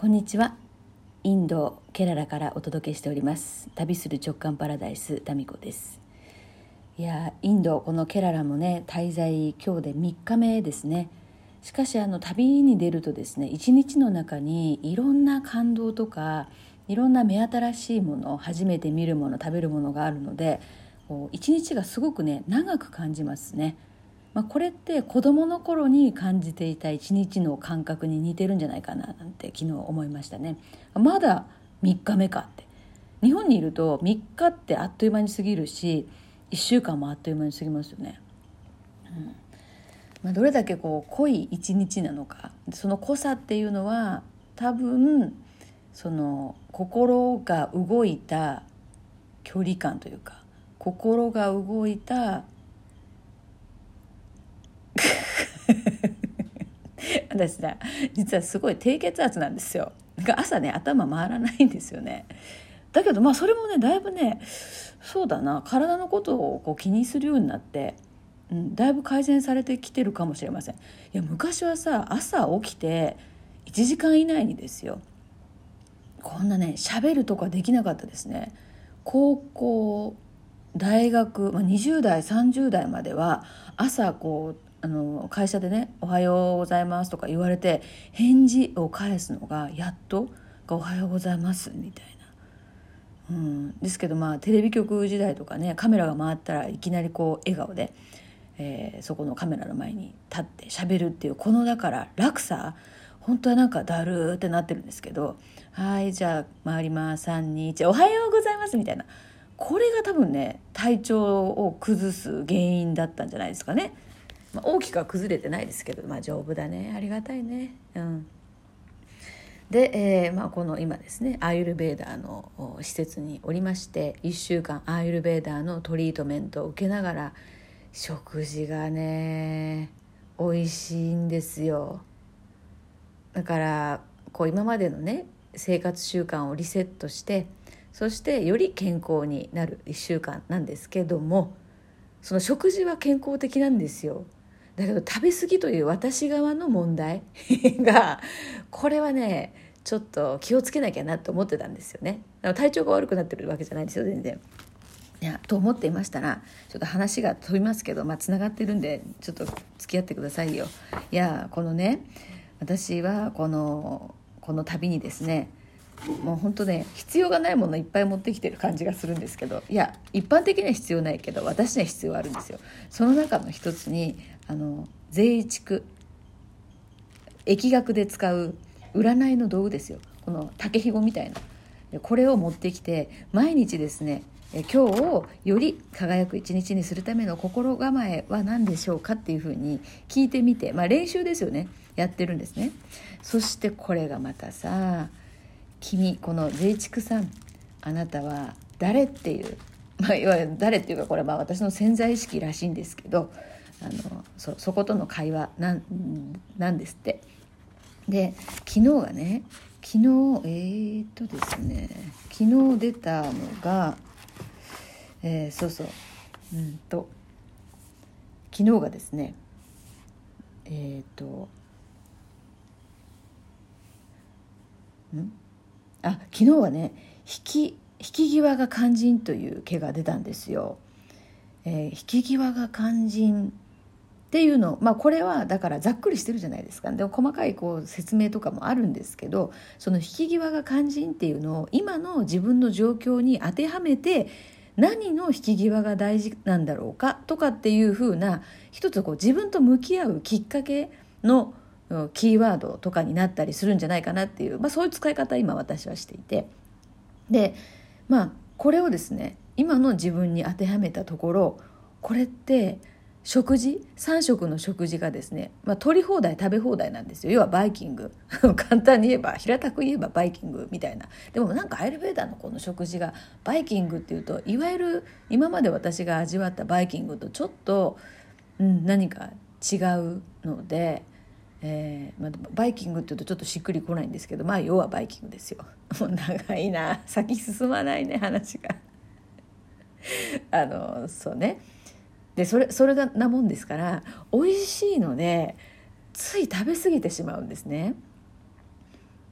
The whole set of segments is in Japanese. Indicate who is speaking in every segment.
Speaker 1: こんにちは。インドケララからお届けしております。旅する直感パラダイスタミコです。いやインドこのケララもね滞在今日で3日目ですね。しかしあの旅に出るとですね一日の中にいろんな感動とかいろんな目新しいもの初めて見るもの食べるものがあるので一日がすごくね長く感じますね。まあ、これって子どもの頃に感じていた一日の感覚に似てるんじゃないかななんて昨日思いましたね。まだ3日目かって。日本にいると3日ってあっという間に過ぎるし1週間もあっという間に過ぎますよね、うん。まあ、どれだけこう濃い一日なのか。その濃さっていうのは多分その心が動いた距離感というか心が動いた私さ実はすごい低血圧なんですよ。だから朝ね頭回らないんですよね。だけどまあそれもねだいぶねそうだな。体のことをこう気にするようになって、うん、だいぶ改善されてきてるかもしれません。いや昔はさ朝起きて1時間以内にですよ。こんなね喋るとかできなかったですね。高校大学、まあ、20代30代までは朝こうあの会社でね「おはようございます」とか言われて返事を返すのがやっと「おはようございます」みたいな、うん、ですけどまあテレビ局時代とかねカメラが回ったらいきなりこう笑顔で、えー、そこのカメラの前に立ってしゃべるっていうこのだから落差本当はなんかだるーってなってるんですけど「はいじゃあ回ります。321おはようございます」みたいな。これが多分ね体調を崩す原因だったんじゃないですかね。まあ、大きくは崩れてないですけど、まあ、丈夫だね。ありがたいね。うん。で、えーまあ、この今ですねアーユルベーダーの施設におりまして1週間アーユルベーダーのトリートメントを受けながら食事がね美味しいんですよ。だからこう今までのね生活習慣をリセットしてそしてより健康になる1週間なんですけどもその食事は健康的なんですよ。だけど食べ過ぎという私側の問題 がこれはねちょっと気をつけなきゃなと思ってたんですよね体調が悪くなってるわけじゃないんですよ全然。いやと思っていましたらちょっと話が飛びますけどまあつながってるんでちょっと付き合ってくださいよ。いやこのね私はこのこの旅にですねもう本当ね必要がないものいっぱい持ってきてる感じがするんですけどいや一般的には必要ないけど私には必要あるんですよ。その中の一つにあの税畜疫学で使う占いの道具ですよ。この竹ひごみたいな。これを持ってきて毎日ですね今日をより輝く一日にするための心構えは何でしょうかっていうふうに聞いてみて、まあ、練習ですよね。やってるんですね。そしてこれがまたさ君この税畜さんあなたは誰っていう、まあ、いわゆる誰っていうかこれはまあ私の潜在意識らしいんですけどあのそそことの会話なんなんですって。で昨日がね昨日えー、っとですね昨日出たのが、えー、そうそううんと昨日がですねえー、っとん？あ昨日はね引き引き際が肝心という毛が出たんですよ。えー、引き際が肝心っていうのまあこれはだからざっくりしてるじゃないですかでも細かいこう説明とかもあるんですけどその引き際が肝心っていうのを今の自分の状況に当てはめて何の引き際が大事なんだろうかとかっていうふうな一つこう自分と向き合うきっかけのキーワードとかになったりするんじゃないかなっていう、まあ、そういう使い方今私はしていて。でまあこれをですね今の自分に当てはめたところこれって食事3食の食事がですね、まあ、取り放題食べ放題なんですよ。要はバイキング。簡単に言えば平たく言えばバイキングみたいな。でもなんかアーユルヴェーダのこの食事がバイキングっていうといわゆる今まで私が味わったバイキングとちょっと、うん、何か違うので、えーまあ、バイキングっていうとちょっとしっくりこないんですけどまあ要はバイキングですよ。もう長いな。先進まないね話が。あのそうね。でそれそれがなもんですから美味しいのでつい食べ過ぎてしまうんですね。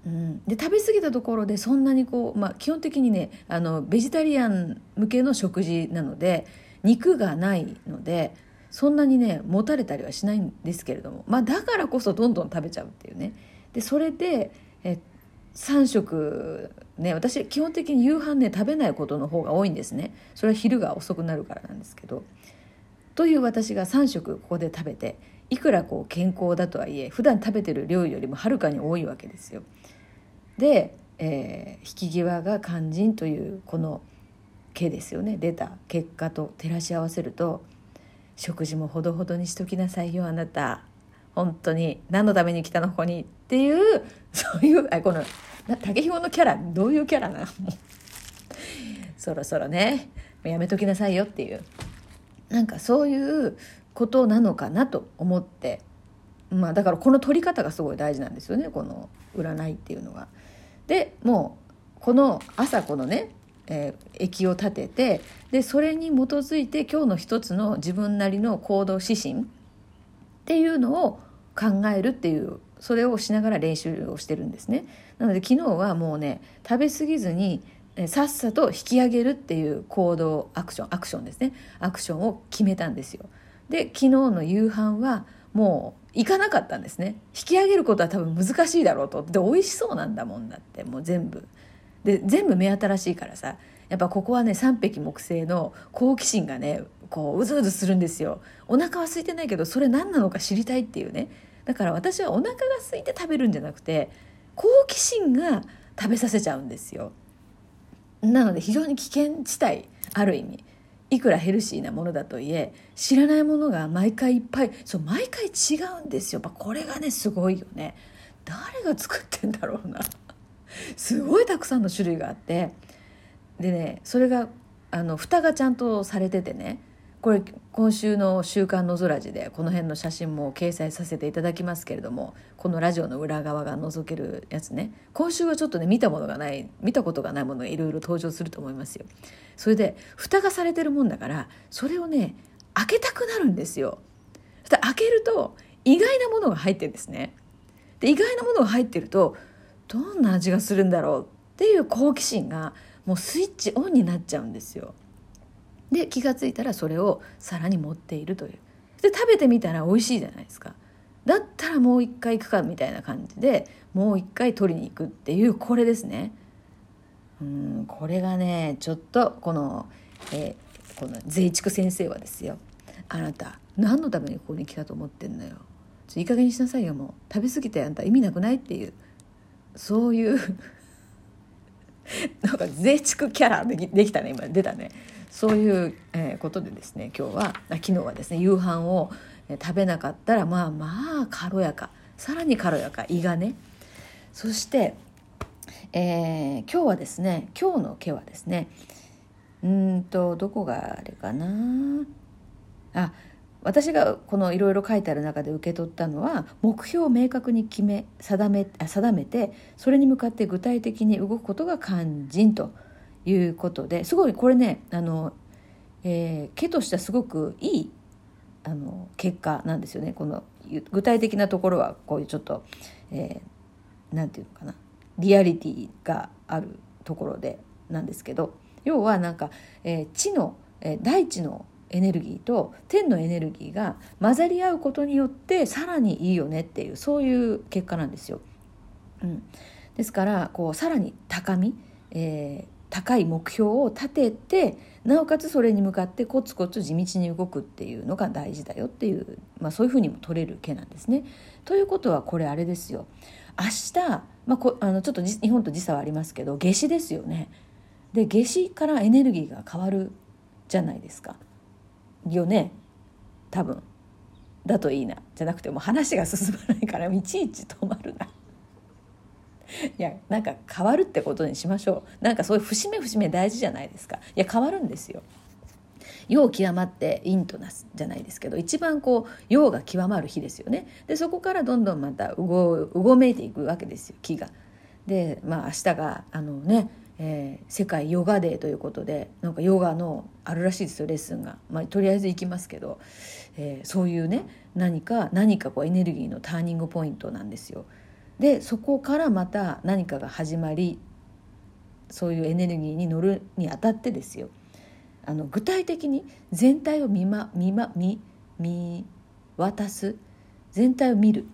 Speaker 1: うん、で食べ過ぎたところでそんなにこう、まあ、基本的にねあのベジタリアン向けの食事なので肉がないのでそんなにね持たれたりはしないんですけれども、まあ、だからこそどんどん食べちゃうっていうね。でそれでえ3食ね私基本的に夕飯ね食べないことの方が多いんですね。それは昼が遅くなるからなんですけど。という私が3食ここで食べていくらこう健康だとはいえ普段食べてる量よりもはるかに多いわけですよ。で、えー、引き際が肝心というこの毛ですよね。出た結果と照らし合わせると食事もほどほどにしときなさいよあなた。本当に何のために来たのここにっていうそういうあこの竹ひごのキャラどういうキャラなの？そろそろねやめときなさいよっていう。なんかそういうことなのかなと思って。まあだからこの取り方がすごい大事なんですよねこの占いっていうのは。でもうこの朝このね、えー、液を立ててでそれに基づいて今日の一つの自分なりの行動指針っていうのを考えるっていうそれをしながら練習をしてるんですね。なので昨日はもうね食べ過ぎずにさっさと引き上げるっていう行動アクションアクションですねアクションを決めたんですよ。で昨日の夕飯はもう行かなかったんですね引き上げることは多分難しいだろうとで美味しそうなんだもんだってもう全部で全部目新しいからさやっぱここはね三匹木星の好奇心がねこううずうずするんですよ。お腹は空いてないけどそれ何なのか知りたいっていうね。だから私はお腹が空いて食べるんじゃなくて好奇心が食べさせちゃうんですよ。なので非常に危険地帯ある意味。いくらヘルシーなものだといえ知らないものが毎回いっぱいそう毎回違うんですよ。これがねすごいよね。誰が作ってんだろうな。すごいたくさんの種類があって。でねそれがあの蓋がちゃんとされててね。これ今週の「週刊のぞらじ」でこの辺の写真も掲載させていただきますけれどもこのラジオの裏側が覗けるやつね。今週はちょっとね見たものがない見たことがないものがいろいろ登場すると思いますよ。それで蓋がされてるもんだからそれをね開けたくなるんですよ。開けると意外なものが入ってるんですね。で意外なものが入ってるとどんな味がするんだろうっていう好奇心がもうスイッチオンになっちゃうんですよ。で気が付いたらそれを皿に持っているという。で食べてみたら美味しいじゃないですか。だったらもう一回行くかみたいな感じでもう一回取りに行くっていうこれですね。うんこれがねちょっとこの,、えー、この税畜先生はですよ。あなた何のためにここに来たと思ってんのよ。いい加減にしなさいよもう。食べ過ぎてあんた意味なくないっていう。そういう なんか税畜キャラできできたね今出たね。そういう、えー、ことでですね今日は昨日はですね夕飯を食べなかったらまあまあ軽やか。さらに軽やか。胃がね。そして、えー、今日はですね今日の毛はですねうんとどこがあれかな。あ私がこのいろいろ書いてある中で受け取ったのは目標を明確に決め定め定めてそれに向かって具体的に動くことが肝心ということですごいこれねあの、えー、毛としてはすごくいいあの結果なんですよね。この具体的なところはこういうちょっと何、えー、て言うのかな。リアリティがあるところでなんですけど要はなんか、えー、地の、えー、大地のエネルギーと天のエネルギーが混ざり合うことによってさらにいいよねっていうそういう結果なんですよ。うん、ですからこうさらに高み、えー、高い目標を立ててなおかつそれに向かってコツコツ地道に動くっていうのが大事だよっていう、まあ、そういうふうにも取れる毛なんですね。ということはこれあれですよ明日、まあ、こあのちょっと日本と時差はありますけど夏至ですよね。で夏至からエネルギーが変わるじゃないですか。よね。多分。だといいな。じゃなくてもう話が進まないからいちいち止まるな。いやなんか変わるってことにしましょう。なんかそういう節目節目大事じゃないですか。いや変わるんですよ。陽極まって陰となすじゃないですけど一番こう陽が極まる日ですよね。でそこからどんどんまたうごうごめいていくわけですよ気が。でまあ明日があのね、えー、世界ヨガデーということでなんかヨガのあるらしいですよレッスンが、まあ、とりあえず行きますけど、えー、そういうね何か何かこうエネルギーのターニングポイントなんですよ。でそこからまた何かが始まりそういうエネルギーに乗るにあたってですよ。あの具体的に全体を見,、ま、見,、ま、見見渡す全体を見る。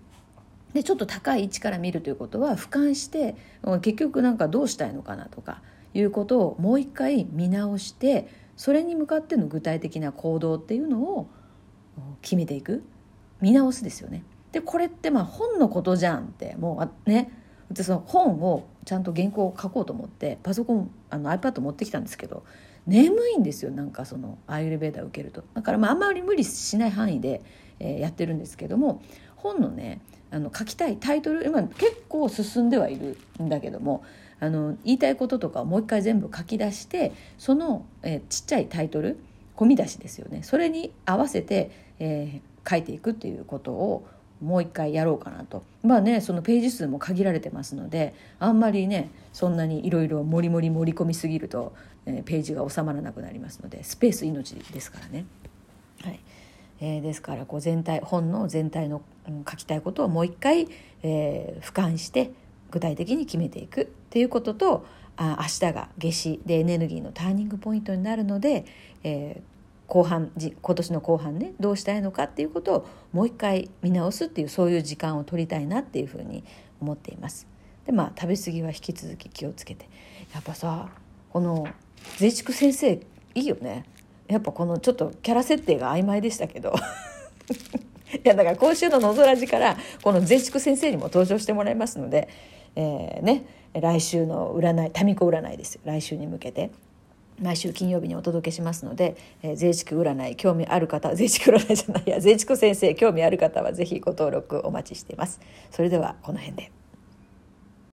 Speaker 1: でちょっと高い位置から見るということは俯瞰して結局なんかどうしたいのかなとかいうことをもう一回見直してそれに向かっての具体的な行動っていうのを決めていく。見直すですよね。でこれってまあ本のことじゃんってもうね。その本をちゃんと原稿を書こうと思ってパソコンあの iPad 持ってきたんですけど眠いんですよなんかそのアイルベーダー受けると。だからまああんまり無理しない範囲で、えー、やってるんですけども本のねあの書きたいタイトル今結構進んではいるんだけどもあの言いたいこととかをもう一回全部書き出してその、え、ちっちゃいタイトル込み出しですよね。それに合わせて、えー、書いていくっていうことをもう一回やろうかなと。まあねそのページ数も限られてますのであんまりねそんなにいろいろもりもり盛り込みすぎると、えー、ページが収まらなくなりますのでスペース命ですからね。はい。えー、ですからこう全体本の全体の、うん、書きたいことをもう一回、えー、俯瞰して具体的に決めていくっていうこととあ明日が夏至でエネルギーのターニングポイントになるので、えー、後半今年の後半ねどうしたいのかっていうことをもう一回見直すっていうそういう時間を取りたいなっていうふうに思っています。でまあ食べ過ぎは引き続き気をつけてやっぱさこの税畜先生いいよねやっぱこのちょっとキャラ設定が曖昧でしたけど。いやだから今週の「のぞらじ」からこの税畜先生にも登場してもらいますので、えー、ね来週の占い民子占いです来週に向けて。毎週金曜日にお届けしますので、えー、税畜占い興味ある方税畜占いじゃないや税畜先生興味ある方はぜひご登録お待ちしています。それではこの辺で。